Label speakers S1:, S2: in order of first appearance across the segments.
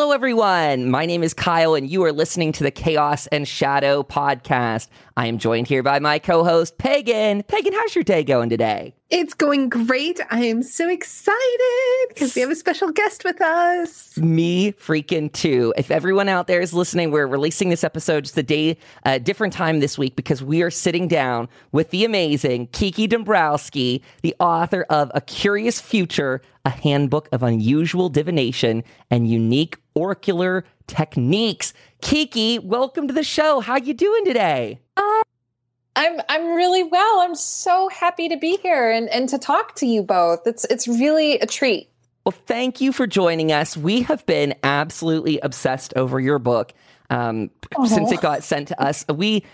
S1: Hello, everyone. My name is Kyle, and you are listening to the Chaos and Shadow podcast. I am joined here by my co host, Pagan. Pagan, how's your day going today?
S2: It's going great. I am so excited because we have a special guest with us.
S1: Me freaking too. If everyone out there is listening, we're releasing this episode just a day, a uh, different time this week because we are sitting down with the amazing Kiki Dombrowski, the author of A Curious Future, a handbook of unusual divination and unique oracular techniques. Kiki, welcome to the show. How you doing today?
S3: Uh, I'm I'm really well. I'm so happy to be here and, and to talk to you both. It's it's really a treat.
S1: Well, thank you for joining us. We have been absolutely obsessed over your book um, since it got sent to us. We,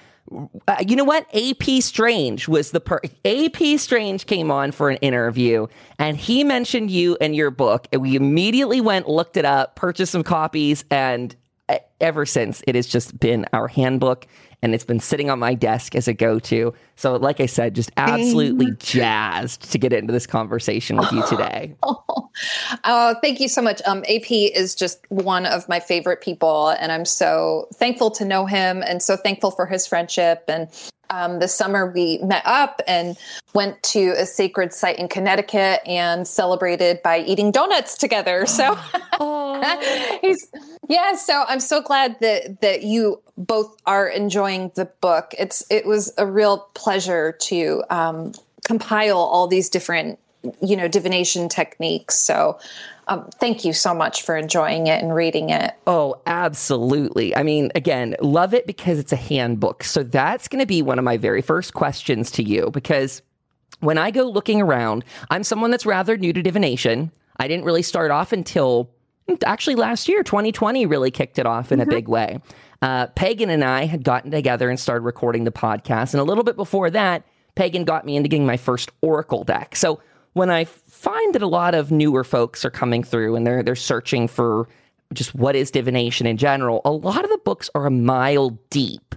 S1: uh, you know what? AP Strange was the per- AP Strange came on for an interview, and he mentioned you and your book, and we immediately went, looked it up, purchased some copies, and uh, ever since it has just been our handbook and it's been sitting on my desk as a go-to. So, like I said, just absolutely jazzed to get into this conversation with you today.
S3: oh, uh, thank you so much. Um, AP is just one of my favorite people, and I'm so thankful to know him, and so thankful for his friendship and um, this summer we met up and went to a sacred site in Connecticut and celebrated by eating donuts together. So he's yeah. So I'm so glad that that you both are enjoying the book. It's it was a real pleasure to um, compile all these different you know divination techniques. So um, thank you so much for enjoying it and reading it.
S1: Oh, absolutely. I mean, again, love it because it's a handbook. So that's going to be one of my very first questions to you because when I go looking around, I'm someone that's rather new to divination. I didn't really start off until actually last year, 2020 really kicked it off in mm-hmm. a big way. Uh, Pagan and I had gotten together and started recording the podcast. And a little bit before that, Pagan got me into getting my first Oracle deck. So when I find that a lot of newer folks are coming through and they're they're searching for just what is divination in general, a lot of the books are a mile deep.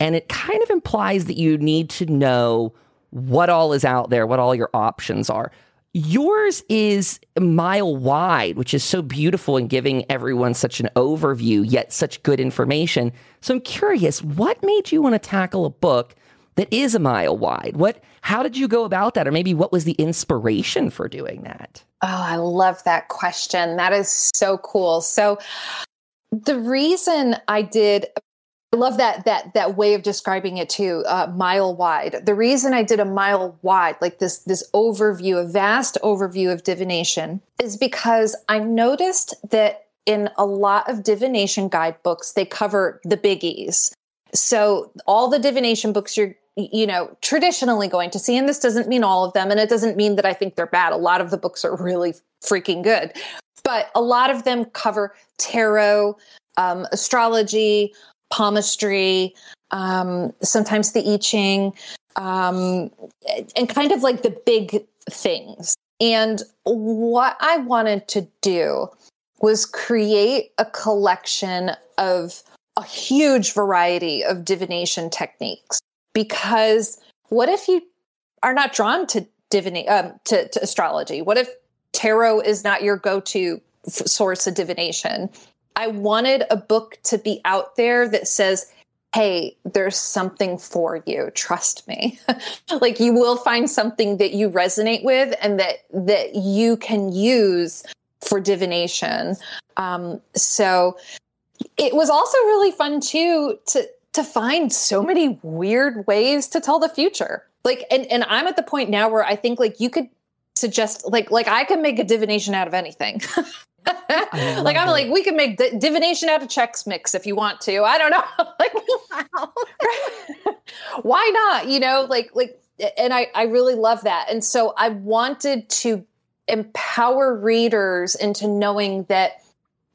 S1: And it kind of implies that you need to know what all is out there, what all your options are. Yours is a mile wide, which is so beautiful in giving everyone such an overview, yet such good information. So I'm curious, what made you want to tackle a book that is a mile wide? What how did you go about that or maybe what was the inspiration for doing that?
S3: Oh, I love that question. That is so cool. So the reason I did I love that that that way of describing it too, uh, mile wide. The reason I did a mile wide, like this this overview, a vast overview of divination, is because I noticed that in a lot of divination guidebooks, they cover the biggies. So all the divination books you're you know, traditionally going to see. And this doesn't mean all of them. And it doesn't mean that I think they're bad. A lot of the books are really freaking good. But a lot of them cover tarot, um, astrology, palmistry, um, sometimes the I Ching, um, and kind of like the big things. And what I wanted to do was create a collection of a huge variety of divination techniques because what if you are not drawn to divination um, to, to astrology? What if tarot is not your go-to f- source of divination? I wanted a book to be out there that says hey there's something for you. Trust me. Like you will find something that you resonate with and that that you can use for divination. Um, so it was also really fun too to to find so many weird ways to tell the future. Like, and, and I'm at the point now where I think like you could suggest, like, like I can make a divination out of anything. like I'm it. like we can make d- divination out of Chex Mix if you want to. I don't know. like why not? You know, like like and I I really love that. And so I wanted to empower readers into knowing that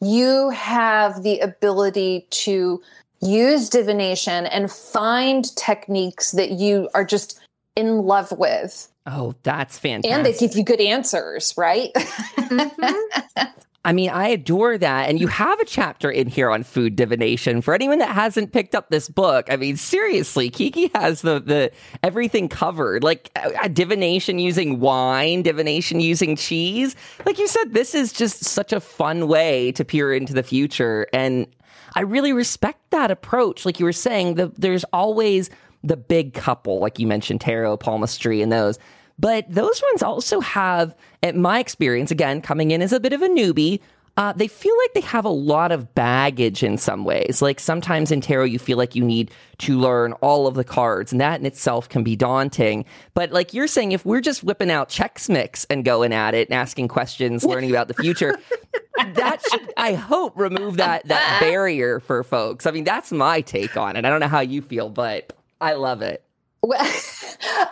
S3: you have the ability to use divination and find techniques that you are just in love with.
S1: Oh, that's fantastic.
S3: And they give you good answers, right?
S1: mm-hmm. I mean, I adore that. And you have a chapter in here on food divination. For anyone that hasn't picked up this book, I mean, seriously, Kiki has the, the everything covered. Like uh, divination using wine, divination using cheese. Like you said, this is just such a fun way to peer into the future. And I really respect that approach. Like you were saying, the, there's always the big couple, like you mentioned, tarot, palmistry, and those. But those ones also have, at my experience, again, coming in as a bit of a newbie, uh, they feel like they have a lot of baggage in some ways. Like sometimes in tarot, you feel like you need to learn all of the cards, and that in itself can be daunting. But like you're saying, if we're just whipping out Chex Mix and going at it and asking questions, learning about the future, that should, I hope, remove that that barrier for folks. I mean, that's my take on it. I don't know how you feel, but I love it.
S3: Well,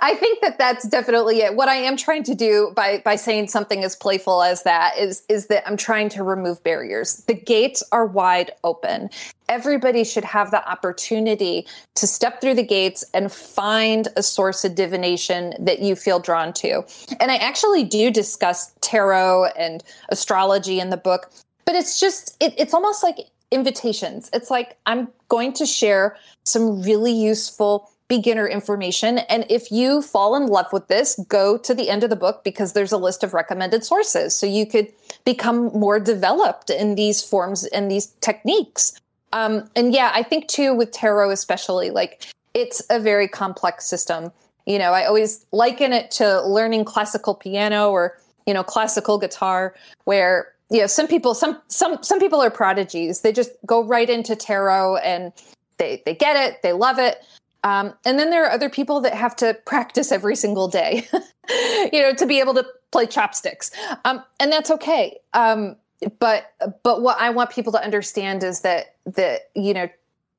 S3: I think that that's definitely it. What I am trying to do by by saying something as playful as that is is that I'm trying to remove barriers. The gates are wide open. Everybody should have the opportunity to step through the gates and find a source of divination that you feel drawn to. And I actually do discuss tarot and astrology in the book, but it's just it, it's almost like invitations. It's like I'm going to share some really useful beginner information. And if you fall in love with this, go to the end of the book because there's a list of recommended sources. So you could become more developed in these forms and these techniques. Um, and yeah, I think too with tarot, especially, like it's a very complex system. You know, I always liken it to learning classical piano or, you know, classical guitar, where you know some people some some some people are prodigies they just go right into tarot and they they get it they love it um, and then there are other people that have to practice every single day, you know, to be able to play chopsticks. Um, and that's okay. Um, but but what I want people to understand is that that you know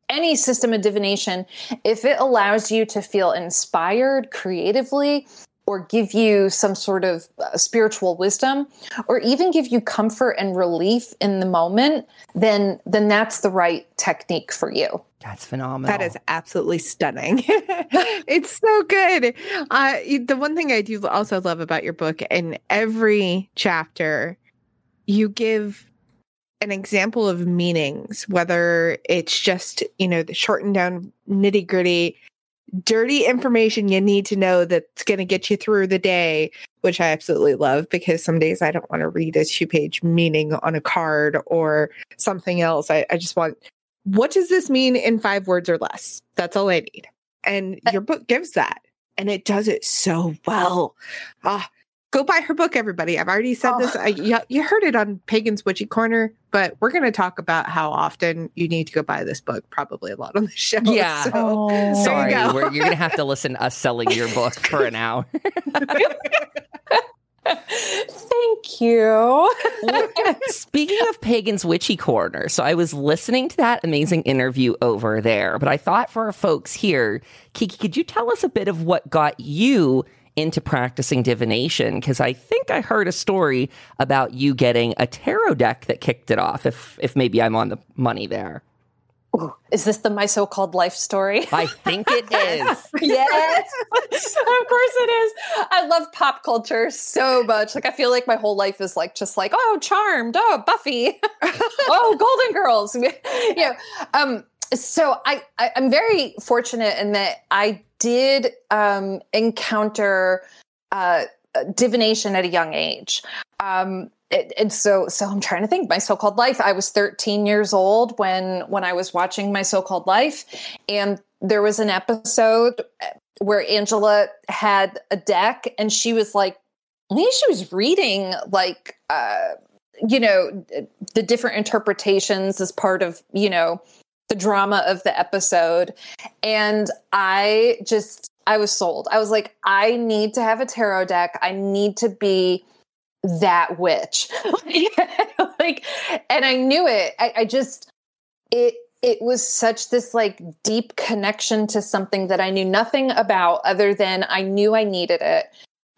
S3: any system of divination, if it allows you to feel inspired creatively or give you some sort of uh, spiritual wisdom or even give you comfort and relief in the moment then then that's the right technique for you.
S1: That's phenomenal.
S2: That is absolutely stunning. It's so good. Uh, the one thing i do also love about your book in every chapter you give an example of meanings whether it's just you know the shortened down nitty gritty dirty information you need to know that's going to get you through the day, which I absolutely love because some days I don't want to read a two page meaning on a card or something else. I, I just want, what does this mean in five words or less? That's all I need. And your book gives that. And it does it so well. Ah, go buy her book, everybody. I've already said oh. this. I, you, you heard it on Pagan's Witchy Corner, but we're going to talk about how often you need to go buy this book, Probably a lot on the show.
S1: Yeah. So, oh. Sorry, you are going to have to listen to us selling your book for an hour.
S3: Thank you.
S1: Speaking of Pagan's Witchy Corner, so I was listening to that amazing interview over there, but I thought for our folks here, Kiki, could you tell us a bit of what got you into practicing divination because I think I heard a story about you getting a tarot deck that kicked it off. If if maybe I'm on the money there.
S3: Ooh, is this the my so-called life story?
S1: I think it is.
S3: yes, of course it is. I love pop culture so much. Like I feel like my whole life is like just like oh, Charmed, oh, Buffy, oh, Golden Girls. yeah. Um. So I, I I'm very fortunate in that I did um, encounter uh, divination at a young age. Um, and so, so I'm trying to think. My so-called life. I was 13 years old when when I was watching my so-called life, and there was an episode where Angela had a deck, and she was like, think she was reading like, uh, you know, the different interpretations as part of you know the drama of the episode. And I just, I was sold. I was like, I need to have a tarot deck. I need to be that witch. like, and I knew it. I, I just, it, it was such this like deep connection to something that I knew nothing about other than I knew I needed it.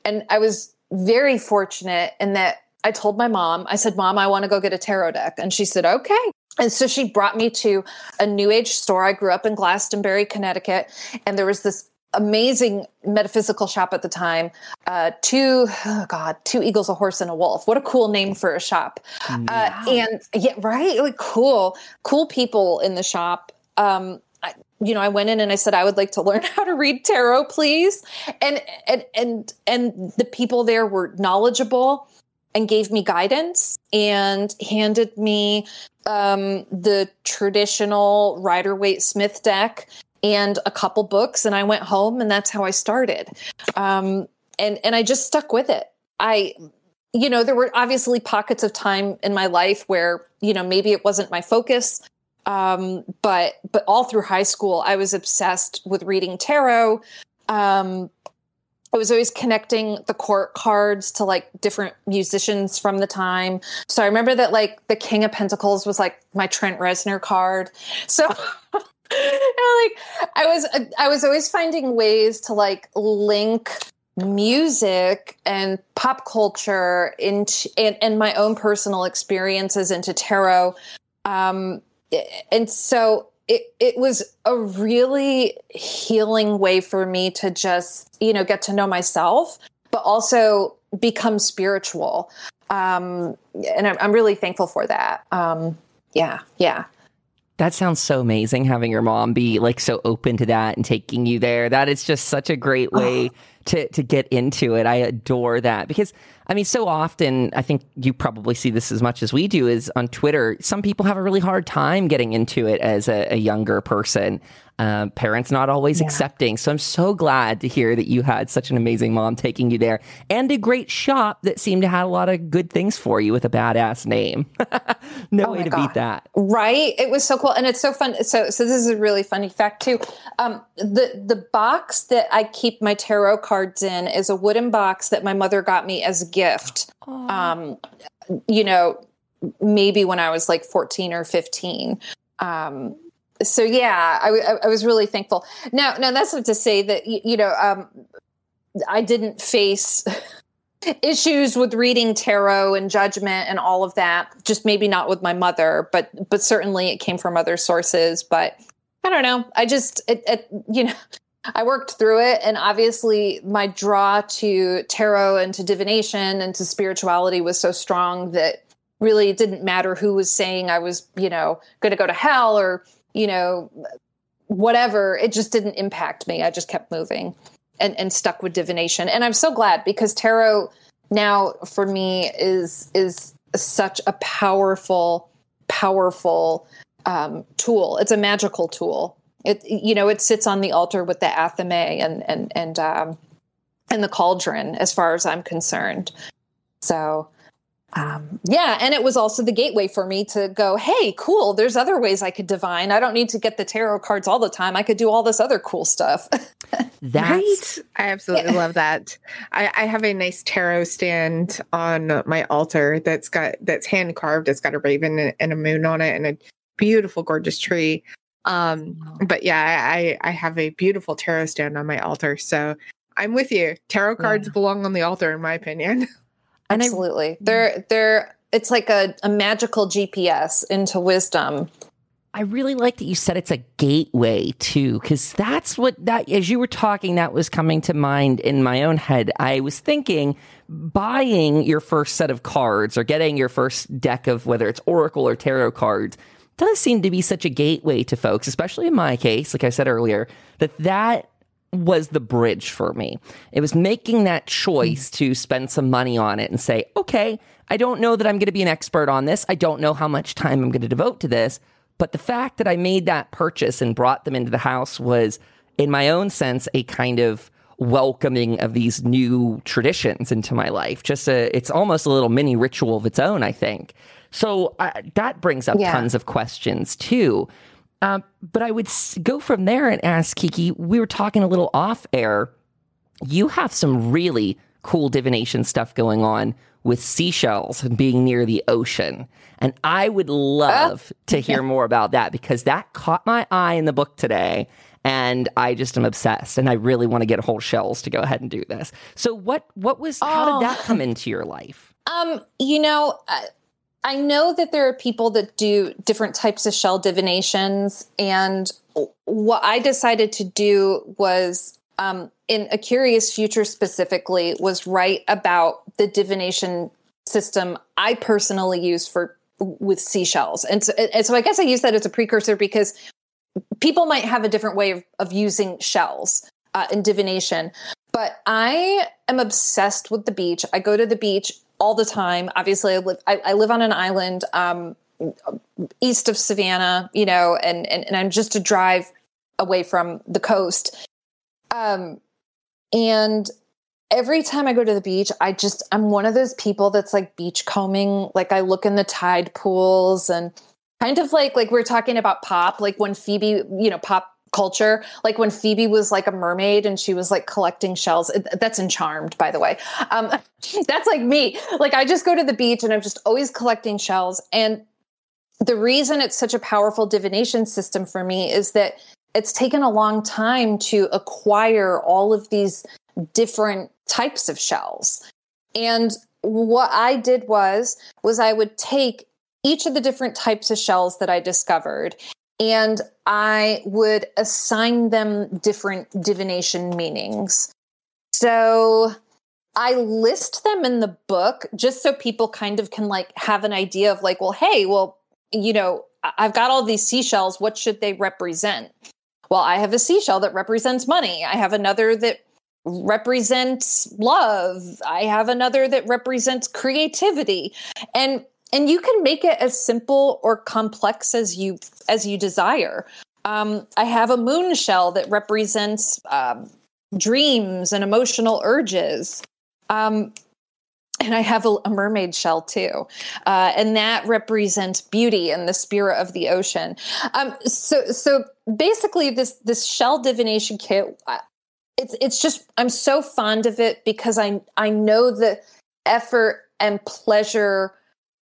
S3: And I was very fortunate in that I told my mom, I said, Mom, I want to go get a tarot deck. And she said, Okay. And so she brought me to a new age store. I grew up in Glastonbury, Connecticut, and there was this amazing metaphysical shop at the time. Uh, two, oh God, two eagles, a horse, and a wolf. What a cool name for a shop. Uh, and yeah, right, like cool, cool people in the shop. Um, I, you know, I went in and I said I would like to learn how to read tarot, please. And and and and the people there were knowledgeable and gave me guidance and handed me um, the traditional Rider Waite Smith deck and a couple books, and I went home, and that's how I started. Um, and and I just stuck with it. I, you know, there were obviously pockets of time in my life where you know maybe it wasn't my focus. Um, but but all through high school, I was obsessed with reading tarot. Um, I was always connecting the court cards to like different musicians from the time. So I remember that like the King of Pentacles was like my Trent Reznor card. So like I was I was always finding ways to like link music and pop culture into and, and my own personal experiences into tarot. Um and so it it was a really healing way for me to just you know get to know myself but also become spiritual um and i'm, I'm really thankful for that um yeah yeah
S1: that sounds so amazing having your mom be like so open to that and taking you there. That is just such a great way oh. to to get into it. I adore that because I mean so often I think you probably see this as much as we do is on Twitter. Some people have a really hard time getting into it as a, a younger person uh, parents not always yeah. accepting. So I'm so glad to hear that you had such an amazing mom taking you there and a great shop that seemed to have a lot of good things for you with a badass name. no oh way to God. beat that.
S3: Right. It was so cool. And it's so fun. So, so this is a really funny fact too. Um, the, the box that I keep my tarot cards in is a wooden box that my mother got me as a gift. Um, you know, maybe when I was like 14 or 15. Um, so yeah, I, I, was really thankful. Now, now that's not to say that you know um, I didn't face issues with reading tarot and judgment and all of that. Just maybe not with my mother, but but certainly it came from other sources. But I don't know. I just it, it you know. I worked through it, and obviously, my draw to tarot and to divination and to spirituality was so strong that really it didn't matter who was saying I was, you know, going to go to hell or you know, whatever, it just didn't impact me. I just kept moving and, and stuck with divination. And I'm so glad because tarot now for me is is such a powerful, powerful um, tool. It's a magical tool. It you know it sits on the altar with the athame and and and um, and the cauldron, as far as I'm concerned. So um, yeah, and it was also the gateway for me to go, hey, cool, there's other ways I could divine. I don't need to get the tarot cards all the time. I could do all this other cool stuff.
S2: That's right. I absolutely yeah. love that. I, I, have a nice tarot stand on my altar that's got that's hand carved. It's got a raven and a moon on it and a beautiful, gorgeous tree. Um, but yeah, I, I have a beautiful tarot stand on my altar. So I'm with you. Tarot cards yeah. belong on the altar, in my opinion.
S3: And Absolutely. I, they're they're it's like a, a magical GPS into wisdom.
S1: I really like that you said it's a gateway too, because that's what that as you were talking, that was coming to mind in my own head. I was thinking buying your first set of cards or getting your first deck of whether it's Oracle or tarot cards does seem to be such a gateway to folks, especially in my case, like I said earlier, that that was the bridge for me. It was making that choice to spend some money on it and say, okay, I don't know that I'm going to be an expert on this. I don't know how much time I'm going to devote to this. But the fact that I made that purchase and brought them into the house was, in my own sense, a kind of welcoming of these new traditions into my life. Just a, it's almost a little mini ritual of its own, I think. So uh, that brings up yeah. tons of questions too. Um, but I would go from there and ask Kiki. We were talking a little off air. You have some really cool divination stuff going on with seashells and being near the ocean. And I would love uh, to hear yeah. more about that because that caught my eye in the book today. And I just am obsessed, and I really want to get whole shells to go ahead and do this. So, what what was? Oh. How did that come into your life?
S3: Um, you know, uh, I know that there are people that do different types of shell divinations. And what I decided to do was um, in a curious future specifically was write about the divination system i personally use for with seashells and so, and so i guess i use that as a precursor because people might have a different way of, of using shells uh, in divination but i am obsessed with the beach i go to the beach all the time obviously i live i, I live on an island um, east of savannah you know and, and and i'm just a drive away from the coast um, and every time I go to the beach, I just, I'm one of those people that's like beach combing. Like I look in the tide pools and kind of like, like we are talking about pop, like when Phoebe, you know, pop culture, like when Phoebe was like a mermaid and she was like collecting shells. That's in Charmed, by the way. Um, that's like me. Like I just go to the beach and I'm just always collecting shells. And the reason it's such a powerful divination system for me is that it's taken a long time to acquire all of these different types of shells. And what I did was was I would take each of the different types of shells that I discovered and I would assign them different divination meanings. So I list them in the book just so people kind of can like have an idea of like, well, hey, well, you know, I've got all these seashells. What should they represent? Well, I have a seashell that represents money. I have another that represents love. I have another that represents creativity. And and you can make it as simple or complex as you as you desire. Um, I have a moon shell that represents um, dreams and emotional urges. Um, and I have a, a mermaid shell too, uh, and that represents beauty and the spirit of the ocean. Um, so, so basically, this this shell divination kit, it's it's just I'm so fond of it because I I know the effort and pleasure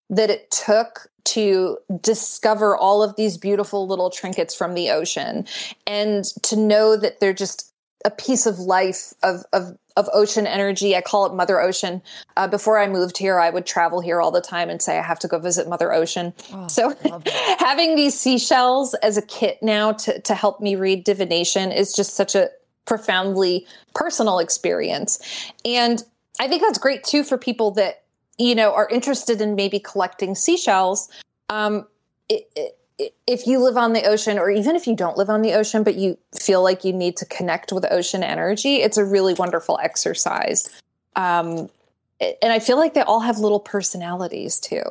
S3: that it took to discover all of these beautiful little trinkets from the ocean, and to know that they're just a piece of life of of of ocean energy. I call it Mother Ocean. Uh, before I moved here, I would travel here all the time and say I have to go visit Mother Ocean. Oh, so having these seashells as a kit now to to help me read divination is just such a profoundly personal experience, and I think that's great too for people that you know are interested in maybe collecting seashells. Um, it, it, if you live on the ocean or even if you don't live on the ocean but you feel like you need to connect with ocean energy it's a really wonderful exercise. Um, and i feel like they all have little personalities too.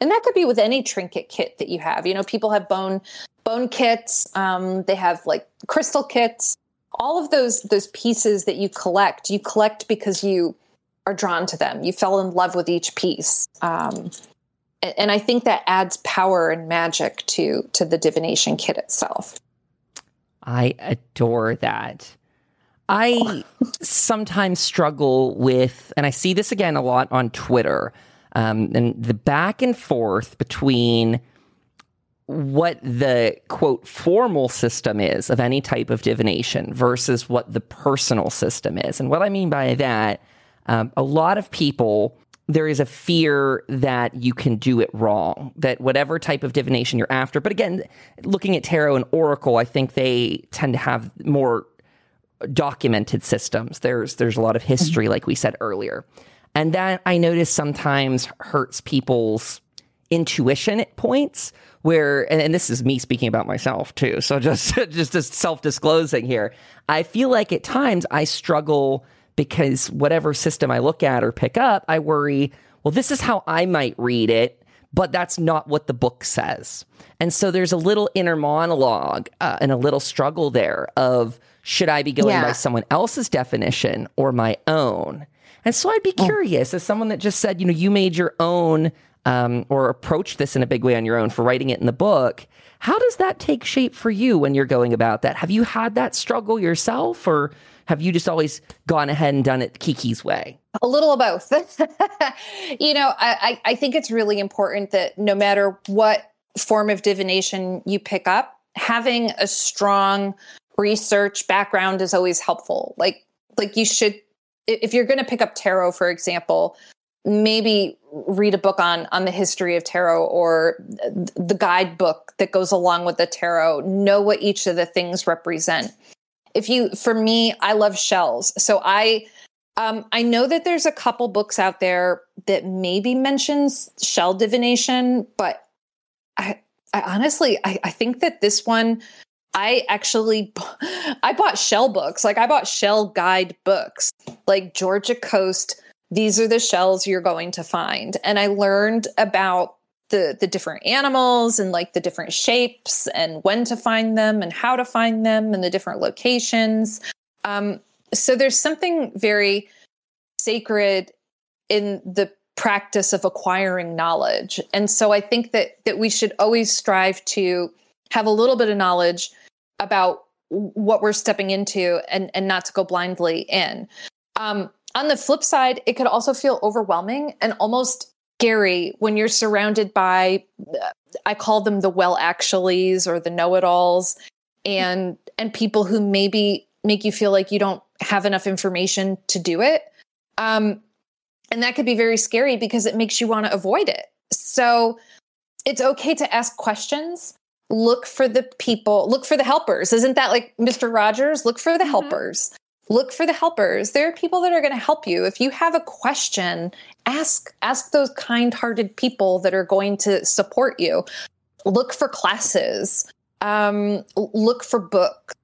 S3: And that could be with any trinket kit that you have. You know people have bone bone kits um, they have like crystal kits. All of those those pieces that you collect you collect because you are drawn to them you fell in love with each piece um, and I think that adds power and magic to to the divination kit itself.
S1: I adore that. I sometimes struggle with, and I see this again a lot on Twitter, um, and the back and forth between what the quote formal system is of any type of divination versus what the personal system is. And what I mean by that, um, a lot of people there is a fear that you can do it wrong, that whatever type of divination you're after. But again, looking at tarot and oracle, I think they tend to have more documented systems. There's there's a lot of history, like we said earlier, and that I notice sometimes hurts people's intuition at points where and, and this is me speaking about myself too so just just just self-disclosing here i feel like at times i struggle because whatever system I look at or pick up, I worry, well, this is how I might read it, but that's not what the book says. And so there's a little inner monologue uh, and a little struggle there of should I be going yeah. by someone else's definition or my own? And so I'd be oh. curious, as someone that just said, you know, you made your own um, or approached this in a big way on your own for writing it in the book. How does that take shape for you when you're going about that? Have you had that struggle yourself, or have you just always gone ahead and done it Kiki's way?
S3: A little of both. you know, I, I think it's really important that no matter what form of divination you pick up, having a strong research background is always helpful. Like, like you should, if you're going to pick up tarot, for example, maybe read a book on on the history of tarot or the guidebook that goes along with the tarot know what each of the things represent if you for me i love shells so i um, I know that there's a couple books out there that maybe mentions shell divination, but I, I honestly, I, I think that this one, I actually, I bought shell books. Like I bought shell guide books, like Georgia Coast. These are the shells you're going to find, and I learned about the the different animals and like the different shapes and when to find them and how to find them and the different locations. Um, so there's something very sacred in the practice of acquiring knowledge. And so I think that that we should always strive to have a little bit of knowledge about what we're stepping into and and not to go blindly in. Um, on the flip side, it could also feel overwhelming and almost scary when you're surrounded by I call them the well actuallys or the know-it-alls and and people who maybe make you feel like you don't have enough information to do it. Um, and that could be very scary because it makes you want to avoid it. So it's okay to ask questions. Look for the people, look for the helpers. Isn't that like Mr. Rogers? Look for the mm-hmm. helpers. Look for the helpers. There are people that are going to help you. If you have a question, ask ask those kind-hearted people that are going to support you. Look for classes. Um, look for books.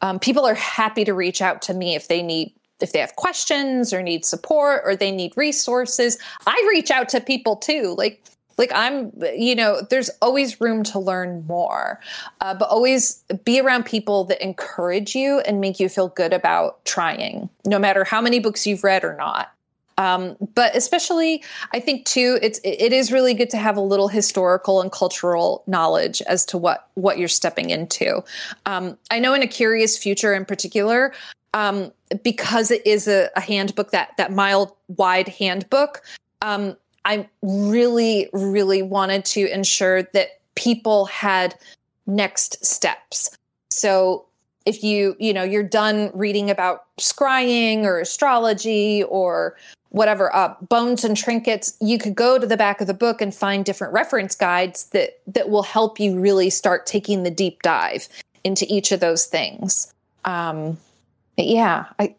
S3: Um, people are happy to reach out to me if they need if they have questions or need support or they need resources i reach out to people too like like i'm you know there's always room to learn more uh, but always be around people that encourage you and make you feel good about trying no matter how many books you've read or not um, but especially i think too it's it is really good to have a little historical and cultural knowledge as to what what you're stepping into um, i know in a curious future in particular um, because it is a, a, handbook that that mile wide handbook. I really, really wanted to ensure that people had next steps. So if you you know you're done reading about scrying or astrology or whatever uh, bones and trinkets you could go to the back of the book and find different reference guides that that will help you really start taking the deep dive into each of those things um, yeah, I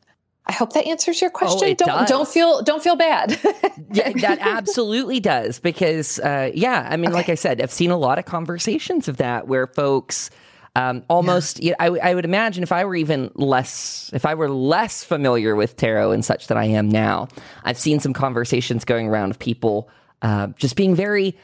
S3: I hope that answers your oh, question. Oh, don't does. don't feel don't feel bad.
S1: yeah, that absolutely does because uh, yeah, I mean, okay. like I said, I've seen a lot of conversations of that where folks. Um, almost, yeah. you know, I, I would imagine if I were even less, if I were less familiar with tarot and such that I am now, I've seen some conversations going around of people uh, just being very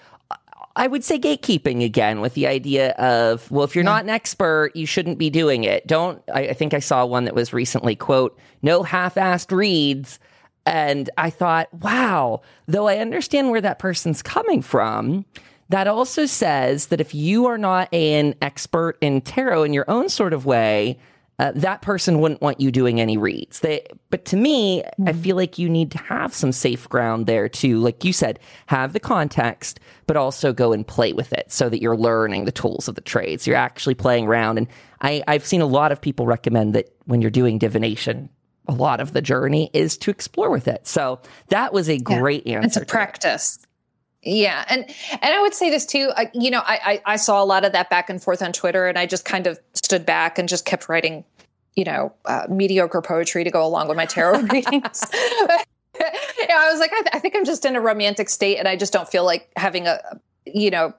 S1: I would say gatekeeping again with the idea of, well, if you're yeah. not an expert, you shouldn't be doing it. Don't, I, I think I saw one that was recently, quote, no half assed reads. And I thought, wow, though I understand where that person's coming from, that also says that if you are not an expert in tarot in your own sort of way, uh, that person wouldn't want you doing any reads. They, but to me, mm-hmm. I feel like you need to have some safe ground there too. like you said, have the context, but also go and play with it so that you're learning the tools of the trades. You're actually playing around. And I, I've seen a lot of people recommend that when you're doing divination, a lot of the journey is to explore with it. So that was a great yeah, answer.
S3: It's a practice. It. Yeah, and and I would say this too. I, you know, I, I, I saw a lot of that back and forth on Twitter, and I just kind of stood back and just kept writing, you know, uh, mediocre poetry to go along with my tarot readings. yeah, I was like, I, th- I, think I'm just in a romantic state, and I just don't feel like having a, you know,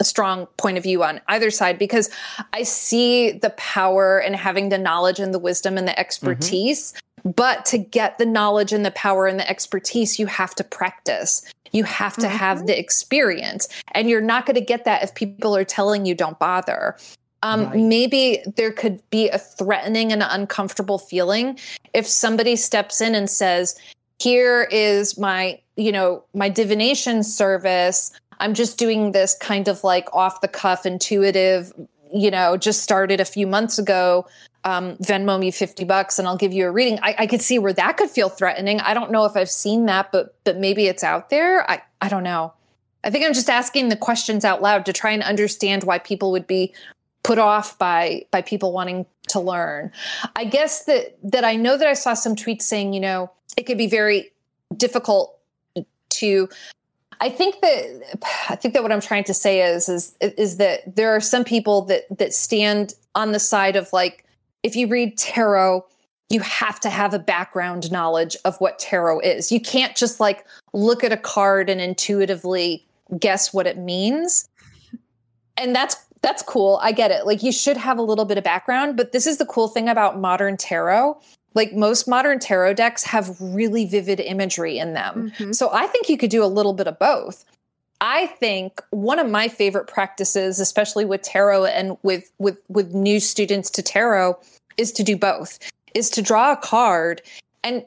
S3: a strong point of view on either side because I see the power and having the knowledge and the wisdom and the expertise. Mm-hmm. But to get the knowledge and the power and the expertise, you have to practice. You have to mm-hmm. have the experience. And you're not going to get that if people are telling you don't bother. Um, right. Maybe there could be a threatening and uncomfortable feeling if somebody steps in and says, Here is my, you know, my divination service. I'm just doing this kind of like off the cuff, intuitive, you know, just started a few months ago um, Venmo me 50 bucks and I'll give you a reading. I, I could see where that could feel threatening. I don't know if I've seen that, but but maybe it's out there. I, I don't know. I think I'm just asking the questions out loud to try and understand why people would be put off by by people wanting to learn. I guess that that I know that I saw some tweets saying, you know, it could be very difficult to I think that I think that what I'm trying to say is is is that there are some people that that stand on the side of like if you read tarot, you have to have a background knowledge of what tarot is. You can't just like look at a card and intuitively guess what it means. And that's that's cool. I get it. Like you should have a little bit of background, but this is the cool thing about modern tarot. Like most modern tarot decks have really vivid imagery in them. Mm-hmm. So I think you could do a little bit of both. I think one of my favorite practices, especially with tarot and with with with new students to tarot, is to do both. Is to draw a card and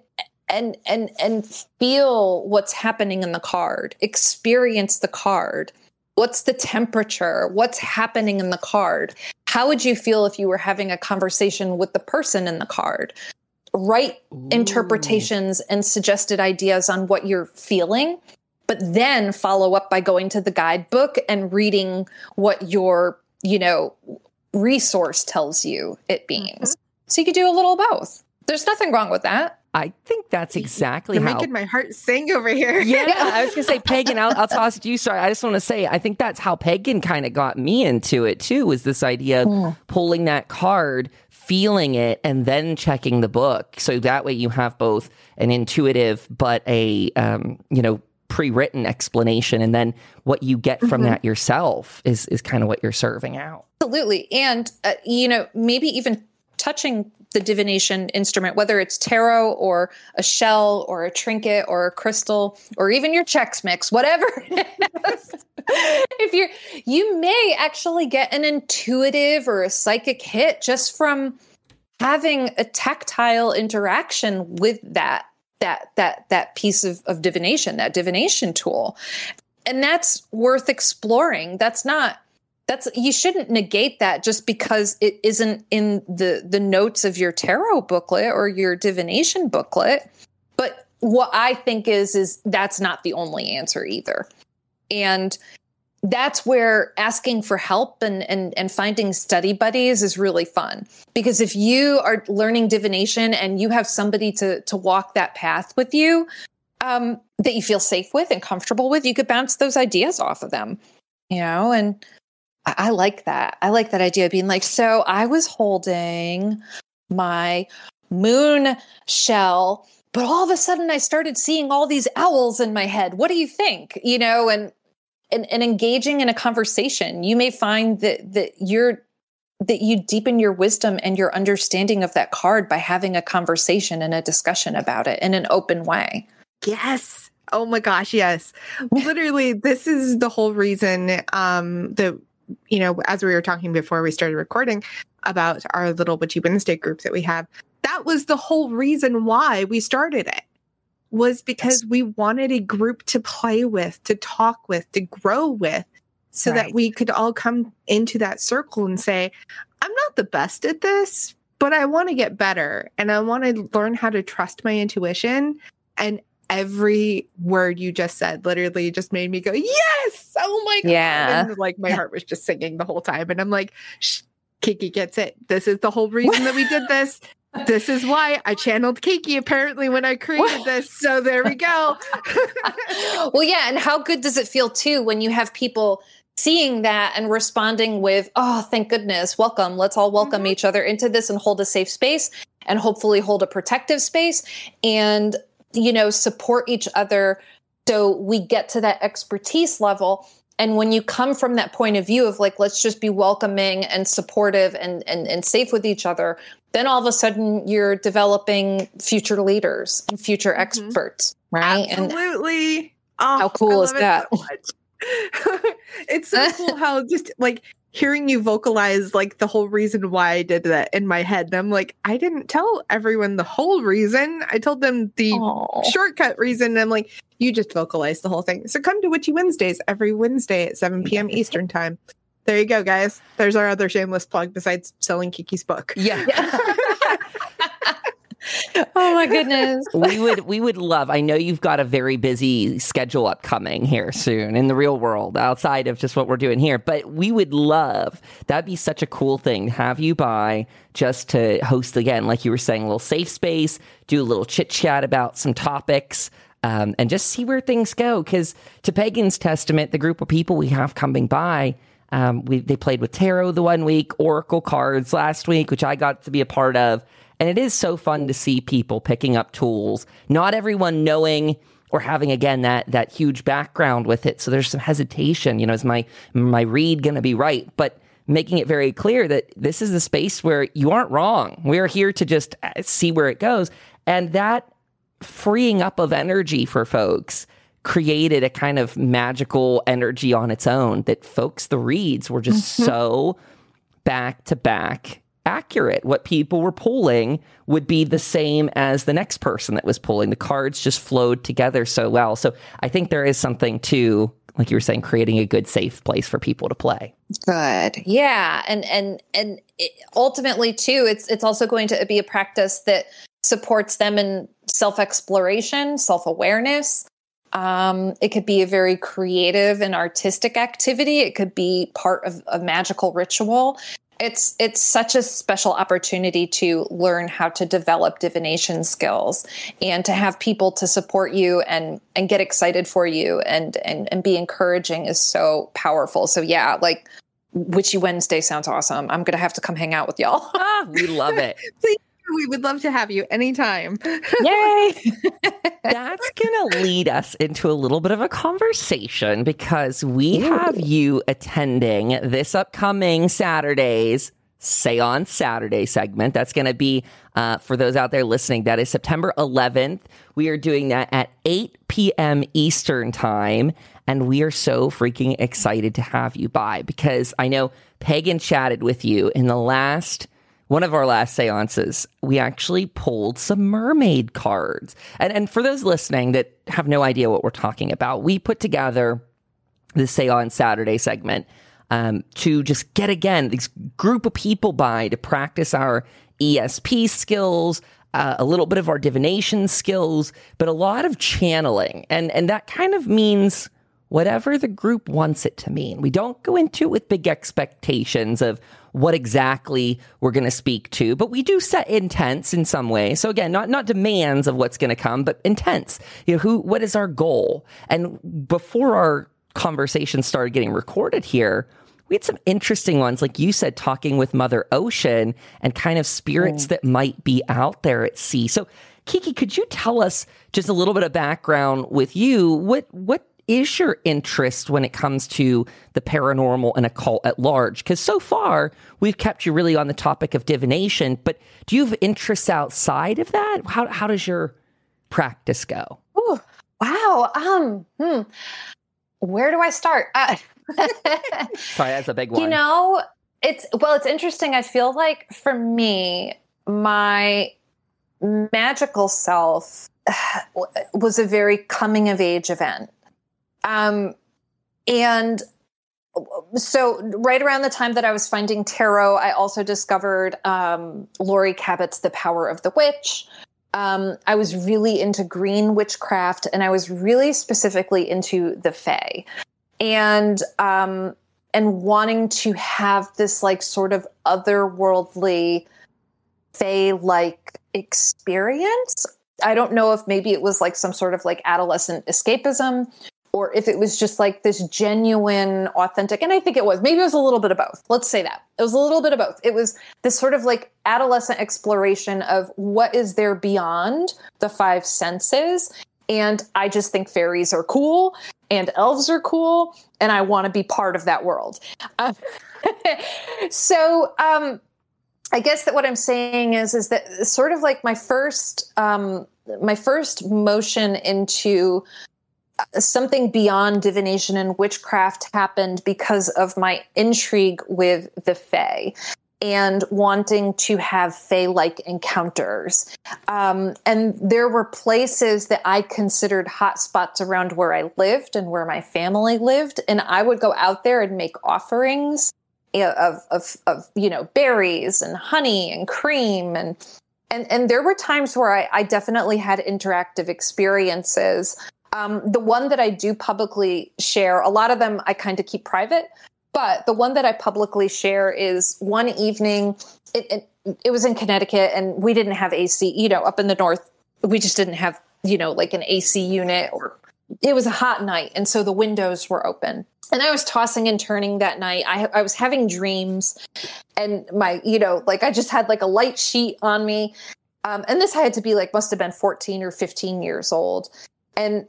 S3: and and and feel what's happening in the card, experience the card What's the temperature? What's happening in the card? How would you feel if you were having a conversation with the person in the card? Write Ooh. interpretations and suggested ideas on what you're feeling, but then follow up by going to the guidebook and reading what your, you know, resource tells you it means. Mm-hmm. So you could do a little both. There's nothing wrong with that.
S1: I think that's exactly
S2: You're
S1: how.
S2: making my heart sing over here.
S1: yeah, I was gonna say pagan. I'll, I'll, toss it to you. Sorry, I just want to say I think that's how pagan kind of got me into it too. Was this idea of mm. pulling that card, feeling it, and then checking the book. So that way you have both an intuitive but a um, you know pre-written explanation, and then what you get from mm-hmm. that yourself is is kind of what you're serving out.
S3: Absolutely, and uh, you know maybe even touching the divination instrument, whether it's tarot or a shell or a trinket or a crystal or even your Chex Mix, whatever if you're, you may actually get an intuitive or a psychic hit just from having a tactile interaction with that that that that piece of, of divination that divination tool. And that's worth exploring. That's not that's you shouldn't negate that just because it isn't in the the notes of your tarot booklet or your divination booklet. But what i think is is that's not the only answer either. And that's where asking for help and, and and finding study buddies is really fun. Because if you are learning divination and you have somebody to to walk that path with you um, that you feel safe with and comfortable with you could bounce those ideas off of them you know? And I, I like that. I like that idea of being like, so I was holding my moon shell but all of a sudden i started seeing all these owls in my head. What do you think? You know and and, and engaging in a conversation. You may find that that you're that you deepen your wisdom and your understanding of that card by having a conversation and a discussion about it in an open way.
S2: Yes. Oh my gosh yes. Literally this is the whole reason um that you know, as we were talking before we started recording about our little Witchy Wednesday group that we have, that was the whole reason why we started it was because we wanted a group to play with, to talk with, to grow with, so right. that we could all come into that circle and say, I'm not the best at this, but I want to get better and I want to learn how to trust my intuition. And every word you just said literally just made me go, yes. Oh my God.
S3: Yeah.
S2: And like my heart was just singing the whole time. And I'm like, Kiki gets it. This is the whole reason that we did this. This is why I channeled Kiki apparently when I created this. So there we go.
S3: well, yeah. And how good does it feel too when you have people seeing that and responding with, oh, thank goodness, welcome. Let's all welcome mm-hmm. each other into this and hold a safe space and hopefully hold a protective space. And you know, support each other so we get to that expertise level. And when you come from that point of view of like, let's just be welcoming and supportive and, and, and safe with each other, then all of a sudden you're developing future leaders and future mm-hmm. experts, right?
S2: Absolutely. And
S3: oh, how cool is that?
S2: So it's so cool how just like hearing you vocalize like the whole reason why I did that in my head. And I'm like, I didn't tell everyone the whole reason. I told them the Aww. shortcut reason. And I'm like, you just vocalize the whole thing. So come to Witchy Wednesdays every Wednesday at 7 p.m. Eastern time. There you go, guys. There's our other shameless plug besides selling Kiki's book.
S1: Yeah.
S3: oh my goodness.
S1: we would we would love. I know you've got a very busy schedule upcoming here soon in the real world outside of just what we're doing here, but we would love. That'd be such a cool thing. To have you by just to host again like you were saying a little safe space, do a little chit-chat about some topics. Um, and just see where things go. Because to Pagan's Testament, the group of people we have coming by, Um, we, they played with tarot the one week, oracle cards last week, which I got to be a part of. And it is so fun to see people picking up tools. Not everyone knowing or having again that that huge background with it. So there's some hesitation. You know, is my my read going to be right? But making it very clear that this is a space where you aren't wrong. We're here to just uh, see where it goes, and that freeing up of energy for folks created a kind of magical energy on its own that folks the reads were just mm-hmm. so back to back accurate. What people were pulling would be the same as the next person that was pulling. The cards just flowed together so well. So I think there is something to like you were saying creating a good safe place for people to play.
S3: Good. Yeah, and and and it, ultimately too it's it's also going to be a practice that supports them in self-exploration, self-awareness. Um, it could be a very creative and artistic activity. It could be part of a magical ritual it's it's such a special opportunity to learn how to develop divination skills and to have people to support you and and get excited for you and and and be encouraging is so powerful. So yeah like witchy wednesday sounds awesome. I'm gonna have to come hang out with y'all.
S1: Ah, we love it.
S2: Please we would love to have you anytime.
S3: Yay!
S1: That's going to lead us into a little bit of a conversation because we Ooh. have you attending this upcoming Saturday's Seance Saturday segment. That's going to be, uh, for those out there listening, that is September 11th. We are doing that at 8 p.m. Eastern Time. And we are so freaking excited to have you by because I know Pagan chatted with you in the last one of our last seances, we actually pulled some mermaid cards. And, and for those listening that have no idea what we're talking about, we put together the Seance Saturday segment um, to just get again this group of people by to practice our ESP skills, uh, a little bit of our divination skills, but a lot of channeling. And, and that kind of means whatever the group wants it to mean. We don't go into it with big expectations of what exactly we're going to speak to, but we do set intents in some way. So again, not not demands of what's going to come, but intents. You know, who what is our goal? And before our conversation started getting recorded here, we had some interesting ones, like you said, talking with Mother Ocean and kind of spirits mm. that might be out there at sea. So, Kiki, could you tell us just a little bit of background with you? What what is your interest when it comes to the paranormal and occult at large? Because so far, we've kept you really on the topic of divination, but do you have interests outside of that? How, how does your practice go?
S3: Ooh, wow. Um, hmm. Where do I start? Uh,
S1: Sorry, that's a big one.
S3: You know, it's, well, it's interesting. I feel like for me, my magical self was a very coming of age event. Um, and so right around the time that I was finding tarot, I also discovered um, Laurie Cabot's The Power of the Witch. Um, I was really into green witchcraft, and I was really specifically into the Fae, and um, and wanting to have this like sort of otherworldly Fae like experience. I don't know if maybe it was like some sort of like adolescent escapism or if it was just like this genuine, authentic. And I think it was. Maybe it was a little bit of both. Let's say that. It was a little bit of both. It was this sort of like adolescent exploration of what is there beyond the five senses. And I just think fairies are cool and elves are cool. And I want to be part of that world. So, um, I guess that what I'm saying is, is that sort of like my first, um, my first motion into something beyond divination and witchcraft happened because of my intrigue with the Fae and wanting to have Fae like encounters. Um, and there were places that I considered hotspots around where I lived and where my family lived. And I would go out there and make offerings of, of, of you know, berries and honey and cream and and and there were times where I, I definitely had interactive experiences um, the one that I do publicly share, a lot of them I kind of keep private, but the one that I publicly share is one evening. It, it, it was in Connecticut, and we didn't have AC. You know, up in the north, we just didn't have you know like an AC unit or it was a hot night, and so the windows were open. And I was tossing and turning that night. I, I was having dreams, and my, you know, like I just had like a light sheet on me. Um, and this had to be like, must have been 14 or 15 years old. And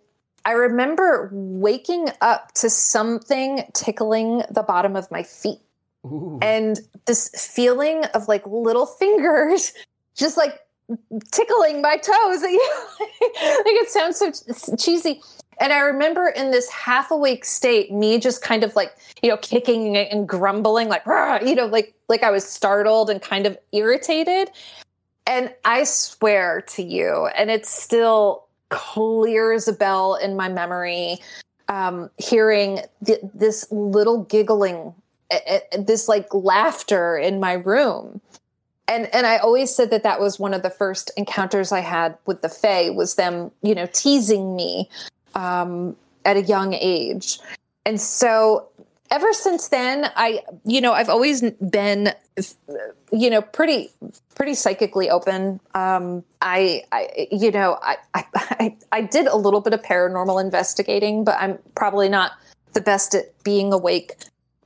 S3: I remember waking up to something tickling the bottom of my feet. Ooh. And this feeling of like little fingers just like tickling my toes. like it sounds so cheesy. And I remember in this half awake state, me just kind of like, you know, kicking and grumbling, like, you know, like like I was startled and kind of irritated. And I swear to you, and it's still clear as a bell in my memory, um, hearing th- this little giggling, this like laughter in my room. And and I always said that that was one of the first encounters I had with the Fae was them, you know, teasing me um, at a young age, and so ever since then, I you know I've always been you know pretty pretty psychically open. Um, I I you know I, I I did a little bit of paranormal investigating, but I'm probably not the best at being awake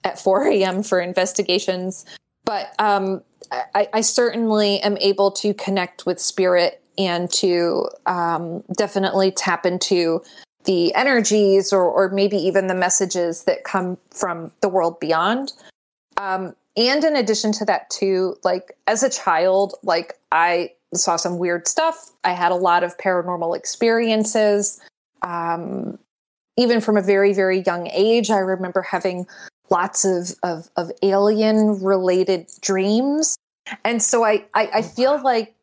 S3: at 4 a.m. for investigations. But um, I, I certainly am able to connect with spirit and to um, definitely tap into the energies or, or maybe even the messages that come from the world beyond. Um, and in addition to that, too, like as a child, like I saw some weird stuff. I had a lot of paranormal experiences. Um, even from a very, very young age, I remember having lots of, of, of alien related dreams and so I, I, I feel like,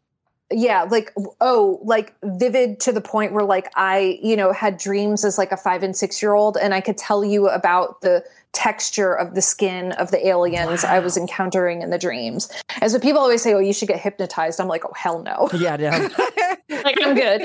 S3: yeah, like, oh, like vivid to the point where like I, you know, had dreams as like a five and six year old and I could tell you about the texture of the skin of the aliens wow. I was encountering in the dreams. And so people always say, oh, you should get hypnotized. I'm like, oh, hell no.
S1: Yeah, yeah.
S3: like, I'm good.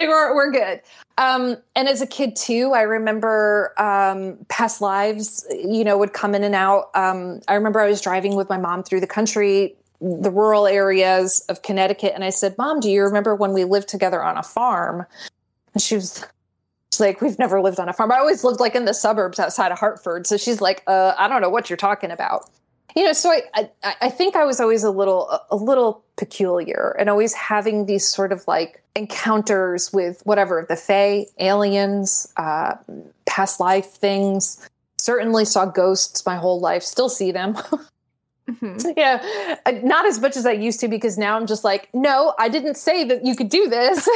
S3: we're, we're good. Um, and as a kid too, I remember um, past lives, you know, would come in and out. Um, I remember I was driving with my mom through the country, the rural areas of Connecticut, and I said, "Mom, do you remember when we lived together on a farm?" And she was like, "We've never lived on a farm. I always lived like in the suburbs outside of Hartford." So she's like, uh, "I don't know what you're talking about." You know, so I, I I think I was always a little a little peculiar and always having these sort of like encounters with whatever the Fae, aliens, uh, past life things. Certainly saw ghosts my whole life, still see them. mm-hmm. Yeah, not as much as I used to because now I'm just like, no, I didn't say that you could do this.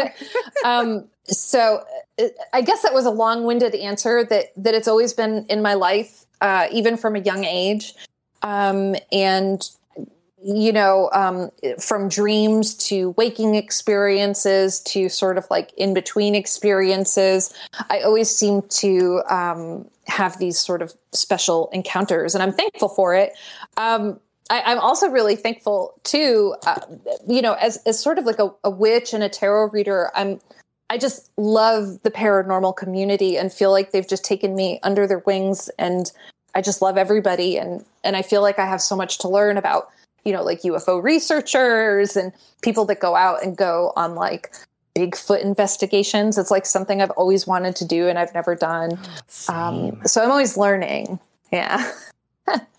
S3: um, so uh, I guess that was a long-winded answer that that it's always been in my life, uh, even from a young age. Um, and you know, um, from dreams to waking experiences to sort of like in between experiences, I always seem to um, have these sort of special encounters, and I'm thankful for it. Um, I, am also really thankful too, uh, you know, as as sort of like a, a witch and a tarot reader. I'm I just love the paranormal community and feel like they've just taken me under their wings and I just love everybody and and I feel like I have so much to learn about you know, like UFO researchers and people that go out and go on like Bigfoot investigations. It's like something I've always wanted to do and I've never done. Um, so I'm always learning. Yeah.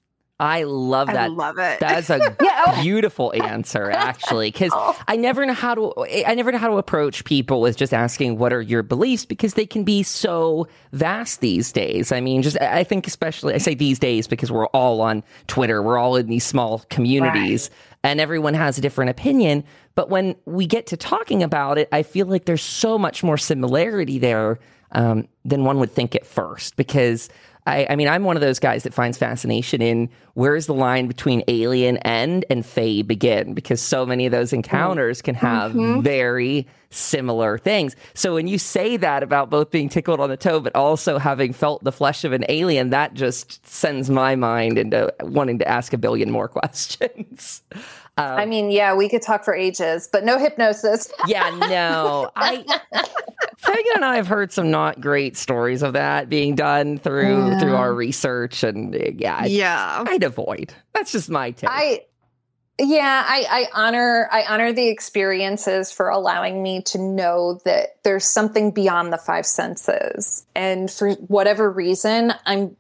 S1: I love that. I
S2: love it.
S1: That's a yeah. Oh. beautiful answer, actually, because oh. I never know how to. I never know how to approach people with just asking what are your beliefs because they can be so vast these days. I mean, just I think especially I say these days because we're all on Twitter, we're all in these small communities, right. and everyone has a different opinion. But when we get to talking about it, I feel like there's so much more similarity there um, than one would think at first because I, I, mean, I'm one of those guys that finds fascination in where's the line between alien end and Fae begin, because so many of those encounters can have mm-hmm. very similar things. So when you say that about both being tickled on the toe, but also having felt the flesh of an alien, that just sends my mind into wanting to ask a billion more questions.
S3: Um, I mean, yeah, we could talk for ages, but no hypnosis.
S1: yeah, no. I Megan and I have heard some not great stories of that being done through yeah. through our research, and yeah,
S2: yeah,
S1: I'd avoid. That's just my take.
S3: I yeah I, I honor i honor the experiences for allowing me to know that there's something beyond the five senses and for whatever reason i'm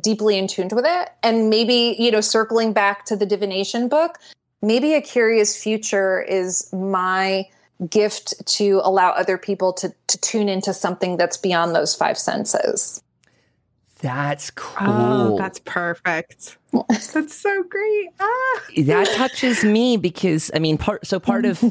S3: deeply in tune with it and maybe you know circling back to the divination book maybe a curious future is my gift to allow other people to to tune into something that's beyond those five senses
S1: that's
S2: Oh,
S1: cool.
S2: that's perfect. That's so great. Ah.
S1: that touches me because I mean, part so part of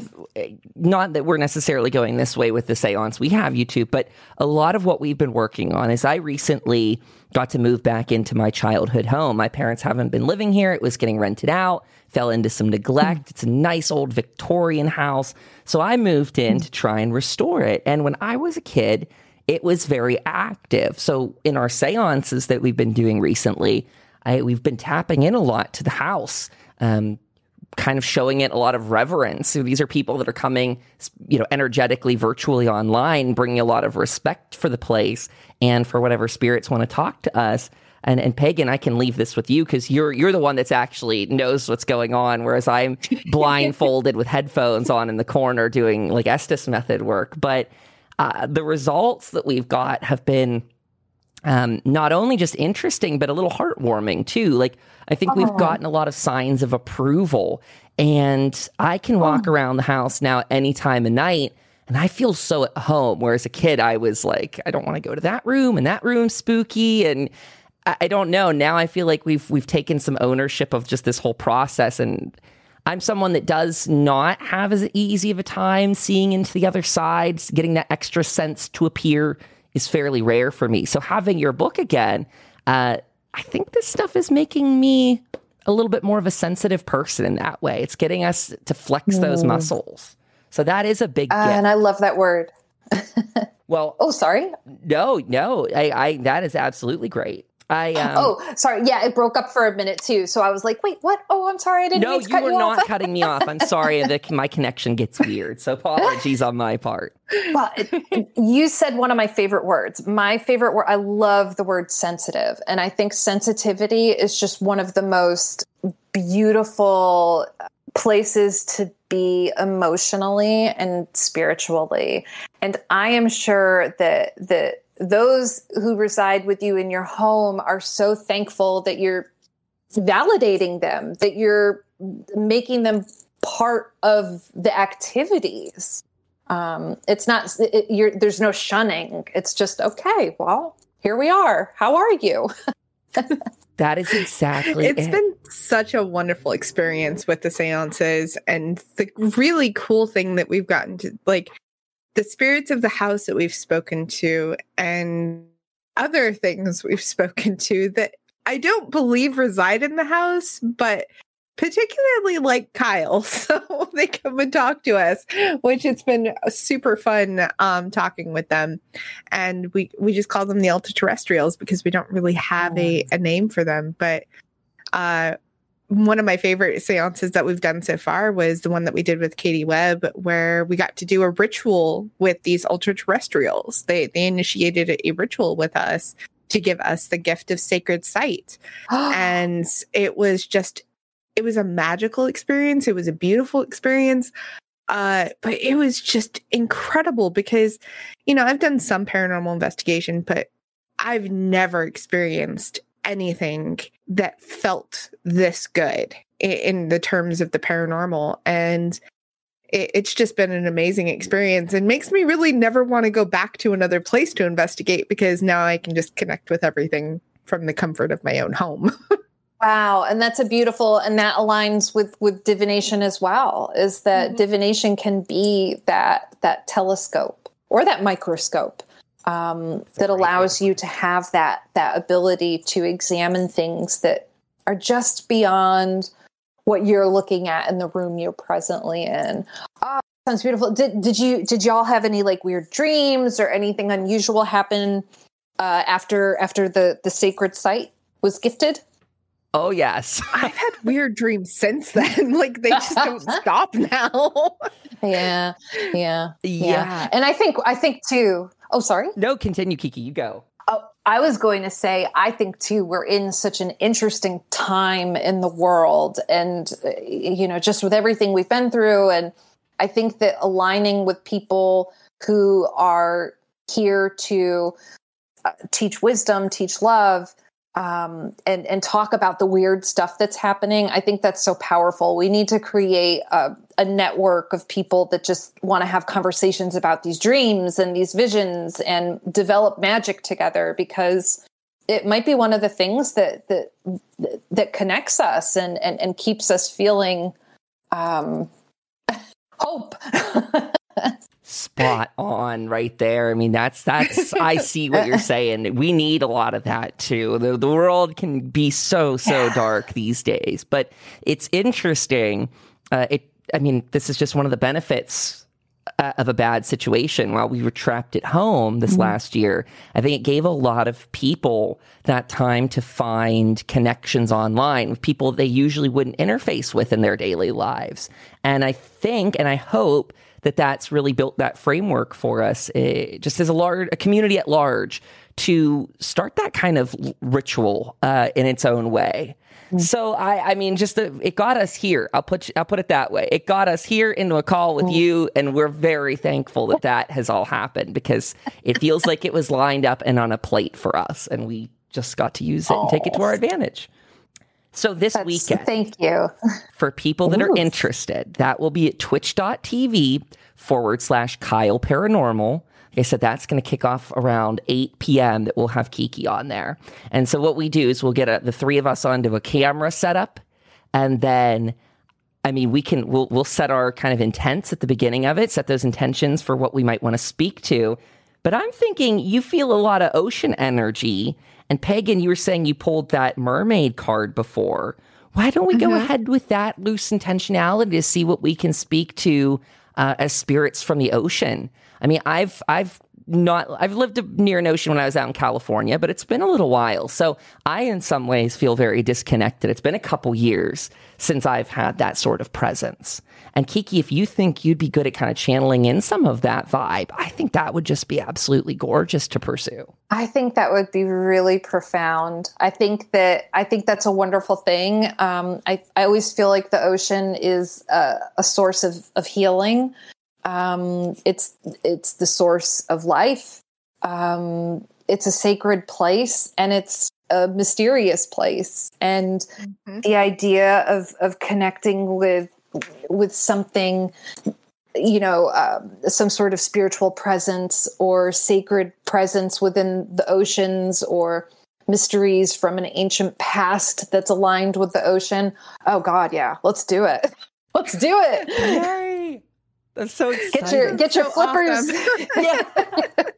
S1: not that we're necessarily going this way with the seance. We have YouTube, but a lot of what we've been working on is I recently got to move back into my childhood home. My parents haven't been living here; it was getting rented out. Fell into some neglect. It's a nice old Victorian house, so I moved in to try and restore it. And when I was a kid, it was very active. So in our seances that we've been doing recently, I, we've been tapping in a lot to the house, um, kind of showing it a lot of reverence. So these are people that are coming, you know, energetically, virtually online, bringing a lot of respect for the place and for whatever spirits want to talk to us. And, and pagan, I can leave this with you because you're you're the one that's actually knows what's going on, whereas I'm blindfolded with headphones on in the corner doing like Estes method work. But uh, the results that we've got have been um, not only just interesting, but a little heartwarming too. Like, I think we've gotten a lot of signs of approval, and I can walk around the house now any time of night. And I feel so at home. Whereas a kid, I was like, I don't want to go to that room, and that room's spooky, and I, I don't know. Now I feel like we've we've taken some ownership of just this whole process, and I'm someone that does not have as easy of a time seeing into the other side, getting that extra sense to appear is fairly rare for me. So having your book again, uh, I think this stuff is making me a little bit more of a sensitive person in that way. It's getting us to flex those muscles. So that is a big
S3: Uh,
S1: gift.
S3: and I love that word.
S1: well,
S3: Oh, sorry.
S1: no, no, I, I that is absolutely great. I um,
S3: oh, sorry. Yeah, it broke up for a minute too. So I was like, wait, what? Oh, I'm sorry. I didn't
S1: no,
S3: mean to
S1: you were
S3: you
S1: not cutting me off. I'm sorry, the, my connection gets weird. So apologies on my part.
S3: well, you said one of my favorite words. My favorite word, I love the word sensitive. And I think sensitivity is just one of the most beautiful places to be emotionally and spiritually. And I am sure that that those who reside with you in your home are so thankful that you're validating them, that you're making them part of the activities um, it's not it, you're, there's no shunning it's just okay well here we are how are you
S1: That is exactly
S2: It's
S1: it.
S2: been such a wonderful experience with the seances. And the really cool thing that we've gotten to like the spirits of the house that we've spoken to and other things we've spoken to that I don't believe reside in the house, but particularly like Kyle. So they come and talk to us, which it's been super fun um, talking with them. And we, we just call them the ultra terrestrials because we don't really have a, a name for them. But uh, one of my favorite seances that we've done so far was the one that we did with Katie Webb, where we got to do a ritual with these ultra terrestrials. They, they initiated a, a ritual with us to give us the gift of sacred sight. And it was just it was a magical experience. It was a beautiful experience. Uh but it was just incredible because you know i've done some paranormal investigation but i've never experienced anything that felt this good in, in the terms of the paranormal. And it, it's just been an amazing experience and makes me really never want to go back to another place to investigate because now i can just connect with everything from the comfort of my own home.
S3: Wow and that's a beautiful and that aligns with with divination as well is that
S2: Mhm.
S3: divination can be that that telescope or that microscope um, that allows you to have that that ability to examine things that are just beyond what you're looking at in the room you're presently in. Oh, sounds beautiful. Did did you did y'all have any like weird dreams or anything unusual happen uh, after after the the sacred sight was gifted?
S1: oh yes.
S2: I've had weird dreams since then. Like they just don't stop now.
S3: Yeah, yeah,
S1: yeah.
S3: And I think I think too. Oh, sorry.
S1: No, continue, Kiki. You go.
S3: Oh, I was going to say, I think too, we're in such an interesting time in the world. And, uh, you know, just with everything we've been through. And I think that aligning with people who are here to uh, teach wisdom, teach love, um, and and talk about the weird stuff that's happening. I think that's so powerful. We need to create a, a network of people that just want to have conversations about these dreams and these visions and develop magic together because it might be one of the things that that that connects us and and, and keeps us feeling um, hope.
S1: spot on right there. I mean, that's that's I see what you're saying. We need a lot of that too. The the world can be so so dark these days, but it's interesting. Uh, it I mean, this is just one of the benefits uh, of a bad situation while we were trapped at home this mm-hmm. last year. I think it gave a lot of people that time to find connections online with people they usually wouldn't interface with in their daily lives. And I think and I hope that that's really built that framework for us, uh, just as a large a community at large, to start that kind of ritual uh, in its own way. Mm-hmm. So I, I mean, just the, it got us here. I'll put I'll put it that way. It got us here into a call with mm-hmm. you, and we're very thankful that that has all happened because it feels like it was lined up and on a plate for us, and we just got to use it and take it to our advantage. So this That's, weekend,
S3: thank you.
S1: For people that Ooh. are interested, that will be at twitch.tv forward slash Kyle Paranormal. Like I said, that's going to kick off around 8 p.m. that we'll have Kiki on there. And so what we do is we'll get a, the three of us onto a camera setup and then I mean, we can we'll we'll set our kind of intents at the beginning of it, set those intentions for what we might want to speak to. But I'm thinking you feel a lot of ocean energy and Pagan, you were saying you pulled that mermaid card before. Why don't we mm-hmm. go ahead with that loose intentionality to see what we can speak to uh, as spirits from the ocean? I mean, I've I've not I've lived near an ocean when I was out in California, but it's been a little while. So I in some ways feel very disconnected. It's been a couple years since I've had that sort of presence. And Kiki, if you think you'd be good at kind of channeling in some of that vibe, I think that would just be absolutely gorgeous to pursue.
S3: I think that would be really profound. I think that I think that's a wonderful thing. Um, I I always feel like the ocean is a, a source of of healing. Um, it's it's the source of life. Um, it's a sacred place, and it's a mysterious place. And mm-hmm. the idea of of connecting with with something you know uh, some sort of spiritual presence or sacred presence within the oceans or mysteries from an ancient past that's aligned with the ocean oh god yeah let's do it let's do it
S1: Yay. that's so exciting.
S3: get your get your so flippers awesome.
S1: yeah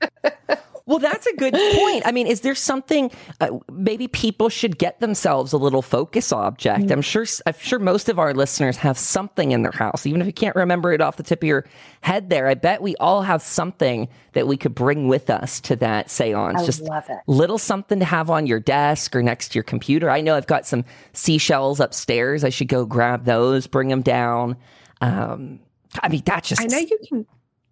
S1: well, that's a good point. I mean, is there something uh, maybe people should get themselves a little focus object? Mm-hmm. I'm sure. I'm sure most of our listeners have something in their house, even if you can't remember it off the tip of your head. There, I bet we all have something that we could bring with us to that séance.
S3: I Just love it.
S1: little something to have on your desk or next to your computer. I know I've got some seashells upstairs. I should go grab those, bring them down. Um, I mean, that's just.
S2: I know you can.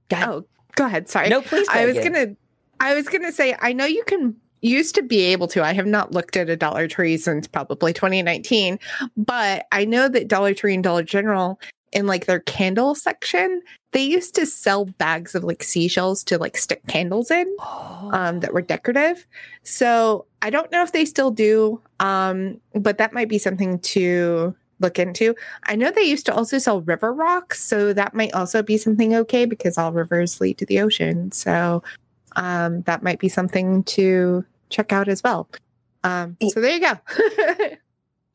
S2: Go oh, go ahead. Sorry.
S1: No, please.
S2: I was gonna I was going to say, I know you can used to be able to. I have not looked at a Dollar Tree since probably 2019, but I know that Dollar Tree and Dollar General in like their candle section, they used to sell bags of like seashells to like stick candles in oh. um, that were decorative. So I don't know if they still do, um, but that might be something to look into. I know they used to also sell river rocks, so that might also be something okay because all rivers lead to the ocean. So um, that might be something to check out as well. Um, so there you go.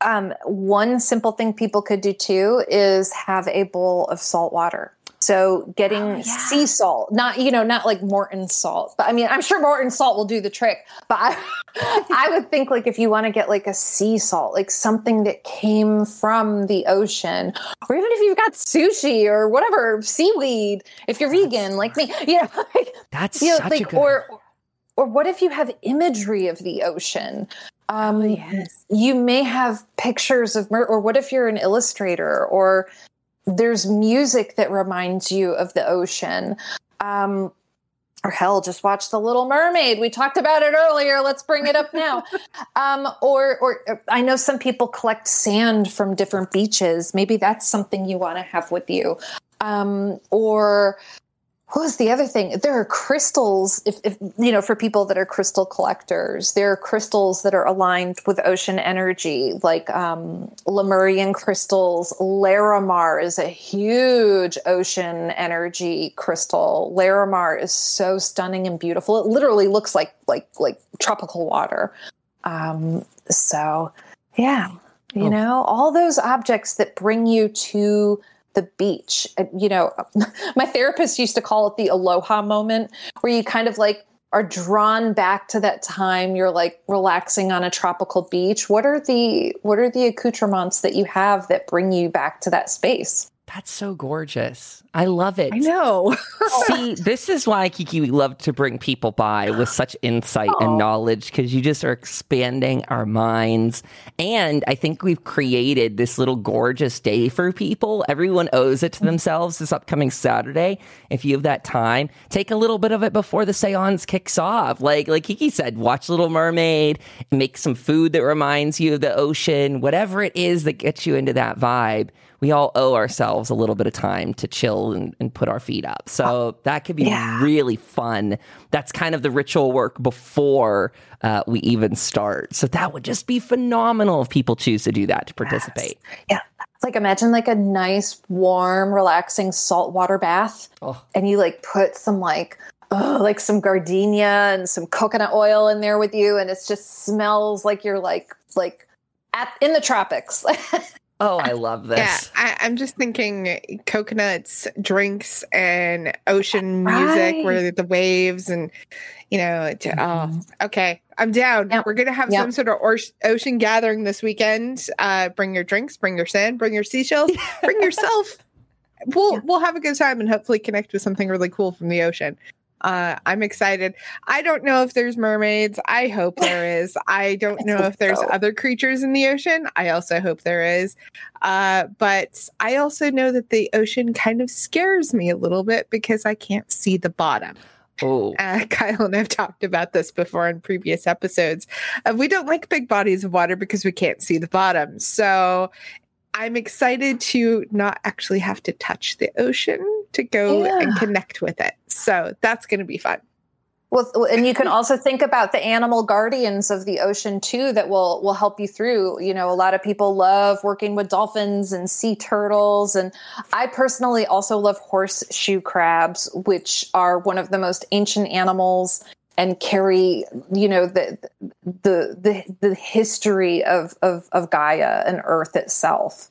S3: um, one simple thing people could do too is have a bowl of salt water. So getting oh, yeah. sea salt, not you know, not like Morton salt, but I mean, I'm sure Morton salt will do the trick. But I, I would think like if you want to get like a sea salt, like something that came from the ocean, or even if you've got sushi or whatever seaweed, if you're vegan like me, you know, like,
S1: that's you know, such like, a good.
S3: Or, or what if you have imagery of the ocean? Um, oh, yes. You may have pictures of, mer- or what if you're an illustrator, or there's music that reminds you of the ocean. Um, or hell, just watch The Little Mermaid. We talked about it earlier. Let's bring it up now. um, or, or uh, I know some people collect sand from different beaches. Maybe that's something you want to have with you. Um, or what was the other thing? There are crystals, if, if, you know, for people that are crystal collectors, there are crystals that are aligned with ocean energy, like um, Lemurian crystals. Larimar is a huge ocean energy crystal. Larimar is so stunning and beautiful. It literally looks like like like tropical water. Um, so, yeah, you oh. know, all those objects that bring you to the beach. You know, my therapist used to call it the aloha moment, where you kind of like are drawn back to that time you're like relaxing on a tropical beach. What are the what are the accoutrements that you have that bring you back to that space?
S1: That's so gorgeous. I love it.
S2: I know.
S1: See, this is why Kiki we love to bring people by with such insight Aww. and knowledge because you just are expanding our minds. And I think we've created this little gorgeous day for people. Everyone owes it to themselves this upcoming Saturday. If you have that time, take a little bit of it before the seance kicks off. Like like Kiki said, watch Little Mermaid, make some food that reminds you of the ocean, whatever it is that gets you into that vibe. We all owe ourselves a little bit of time to chill and, and put our feet up. So that could be yeah. really fun. That's kind of the ritual work before uh, we even start. So that would just be phenomenal if people choose to do that to participate.
S3: Yes. Yeah. Like imagine like a nice, warm, relaxing saltwater bath, oh. and you like put some like oh, like some gardenia and some coconut oil in there with you, and it just smells like you're like like at in the tropics.
S1: Oh, I love this. Yeah,
S2: I, am just thinking coconuts, drinks, and ocean right. music where the waves and you know, it, oh, mm-hmm. oh, okay, I'm down. Yep. We're gonna have yep. some sort of or- ocean gathering this weekend. Uh, bring your drinks, bring your sand, bring your seashells, bring yourself. We'll yeah. we'll have a good time and hopefully connect with something really cool from the ocean. Uh, I'm excited. I don't know if there's mermaids. I hope there is. I don't know if there's other creatures in the ocean. I also hope there is. Uh, but I also know that the ocean kind of scares me a little bit because I can't see the bottom.
S1: Oh.
S2: Uh, Kyle and I've talked about this before in previous episodes. Uh, we don't like big bodies of water because we can't see the bottom. So I'm excited to not actually have to touch the ocean to go yeah. and connect with it. So that's going to be fun.
S3: Well, and you can also think about the animal guardians of the ocean too that will will help you through. You know, a lot of people love working with dolphins and sea turtles, and I personally also love horseshoe crabs, which are one of the most ancient animals and carry you know the the the, the history of, of of Gaia and Earth itself.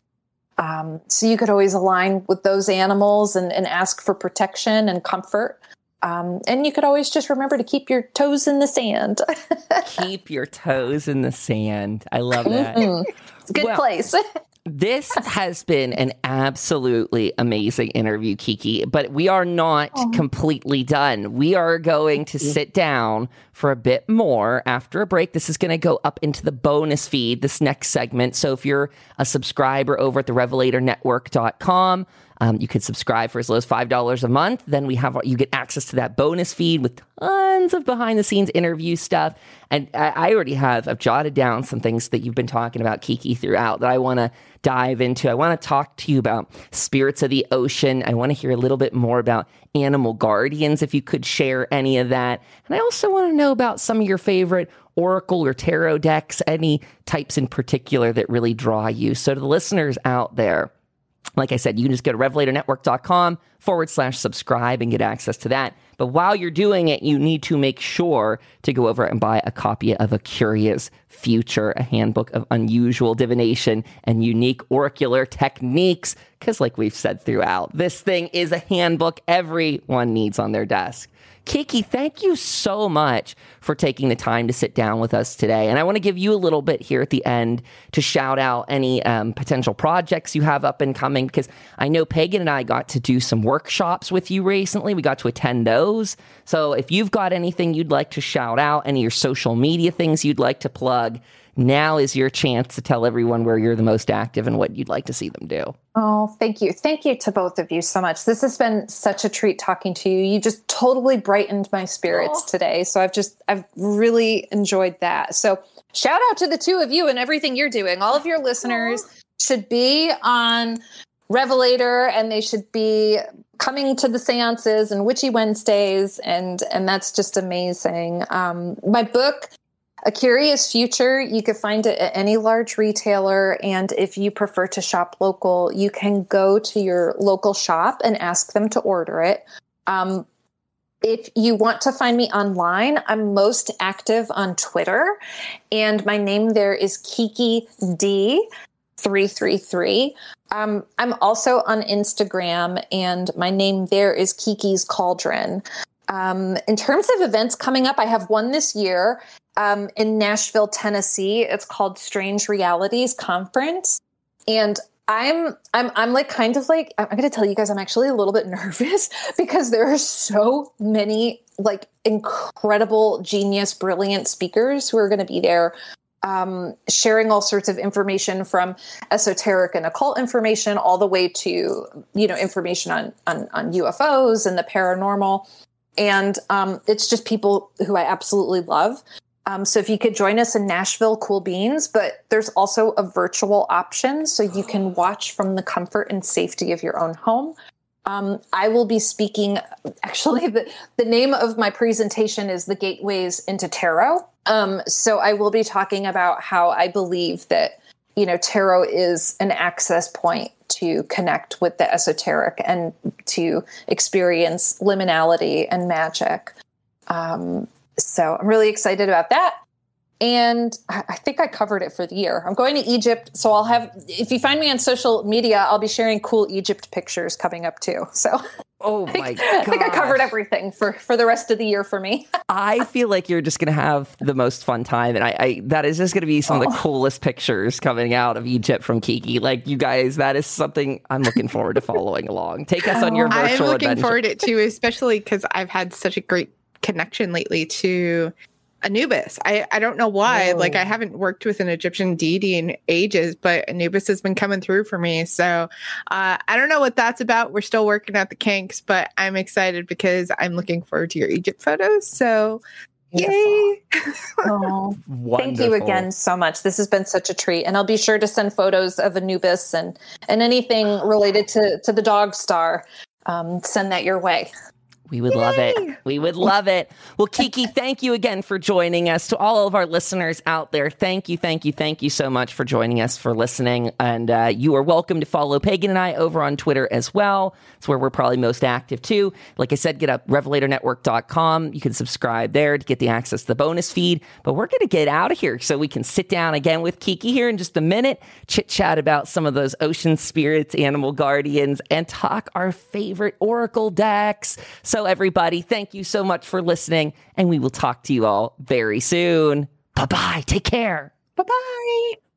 S3: Um, so you could always align with those animals and, and ask for protection and comfort. Um, and you could always just remember to keep your toes in the sand.
S1: keep your toes in the sand. I love that.
S3: Mm-hmm. It's a good well, place.
S1: This has been an absolutely amazing interview, Kiki, but we are not oh. completely done. We are going to sit down for a bit more after a break. This is going to go up into the bonus feed, this next segment. So if you're a subscriber over at the revelatornetwork.com, um, you could subscribe for as low as five dollars a month. Then we have you get access to that bonus feed with tons of behind the scenes interview stuff. And I, I already have I've jotted down some things that you've been talking about, Kiki, throughout that I want to dive into. I want to talk to you about spirits of the ocean. I want to hear a little bit more about animal guardians, if you could share any of that. And I also want to know about some of your favorite oracle or tarot decks, any types in particular that really draw you. So to the listeners out there, like I said, you can just go to revelatornetwork.com forward slash subscribe and get access to that. But while you're doing it, you need to make sure to go over and buy a copy of A Curious Future, a handbook of unusual divination and unique oracular techniques. Because, like we've said throughout, this thing is a handbook everyone needs on their desk. Kiki, thank you so much for taking the time to sit down with us today. And I want to give you a little bit here at the end to shout out any um, potential projects you have up and coming, because I know Pagan and I got to do some workshops with you recently. We got to attend those. So if you've got anything you'd like to shout out, any of your social media things you'd like to plug, now is your chance to tell everyone where you're the most active and what you'd like to see them do.
S3: Oh, thank you. Thank you to both of you so much. This has been such a treat talking to you. You just totally brightened my spirits oh. today. So I've just, I've really enjoyed that. So shout out to the two of you and everything you're doing. All of your listeners should be on Revelator and they should be coming to the seances and witchy Wednesdays. And, and that's just amazing. Um, my book, a Curious Future, you can find it at any large retailer. And if you prefer to shop local, you can go to your local shop and ask them to order it. Um, if you want to find me online, I'm most active on Twitter, and my name there is Kiki D333. Um, I'm also on Instagram, and my name there is Kiki's Cauldron. Um, in terms of events coming up, I have one this year, um, in Nashville, Tennessee. It's called Strange Realities Conference, and I'm I'm I'm like kind of like I'm going to tell you guys I'm actually a little bit nervous because there are so many like incredible, genius, brilliant speakers who are going to be there. Um, sharing all sorts of information from esoteric and occult information all the way to you know information on on, on UFOs and the paranormal and um, it's just people who I absolutely love. Um, so if you could join us in Nashville, cool beans. But there's also a virtual option, so you can watch from the comfort and safety of your own home. Um, I will be speaking. Actually, the, the name of my presentation is the Gateways into Tarot. Um, so I will be talking about how I believe that you know tarot is an access point to connect with the esoteric and to experience liminality and magic. Um, so I'm really excited about that. And I think I covered it for the year. I'm going to Egypt, so I'll have. If you find me on social media, I'll be sharing cool Egypt pictures coming up too. So,
S1: oh my god,
S3: I think I covered everything for for the rest of the year for me.
S1: I feel like you're just going to have the most fun time, and I, I that is just going to be some oh. of the oh. coolest pictures coming out of Egypt from Kiki. Like you guys, that is something I'm looking forward to following along. Take us on oh, your virtual.
S2: I'm looking
S1: adventure.
S2: forward to it too, especially because I've had such a great connection lately to Anubis. I, I don't know why. Like I haven't worked with an Egyptian deity in ages, but Anubis has been coming through for me. So uh, I don't know what that's about. We're still working out the kinks, but I'm excited because I'm looking forward to your Egypt photos. So Yay!
S3: oh, thank you again so much. This has been such a treat, and I'll be sure to send photos of Anubis and and anything related to to the dog star. Um, send that your way.
S1: We would Yay! love it. We would love it. Well, Kiki, thank you again for joining us. To all of our listeners out there, thank you, thank you, thank you so much for joining us, for listening. And uh, you are welcome to follow Pagan and I over on Twitter as well. It's where we're probably most active too. Like I said, get up revelatornetwork.com. You can subscribe there to get the access to the bonus feed. But we're going to get out of here so we can sit down again with Kiki here in just a minute, chit chat about some of those ocean spirits, animal guardians, and talk our favorite oracle decks. So so, everybody, thank you so much for listening, and we will talk to you all very soon. Bye bye. Take care.
S2: Bye bye.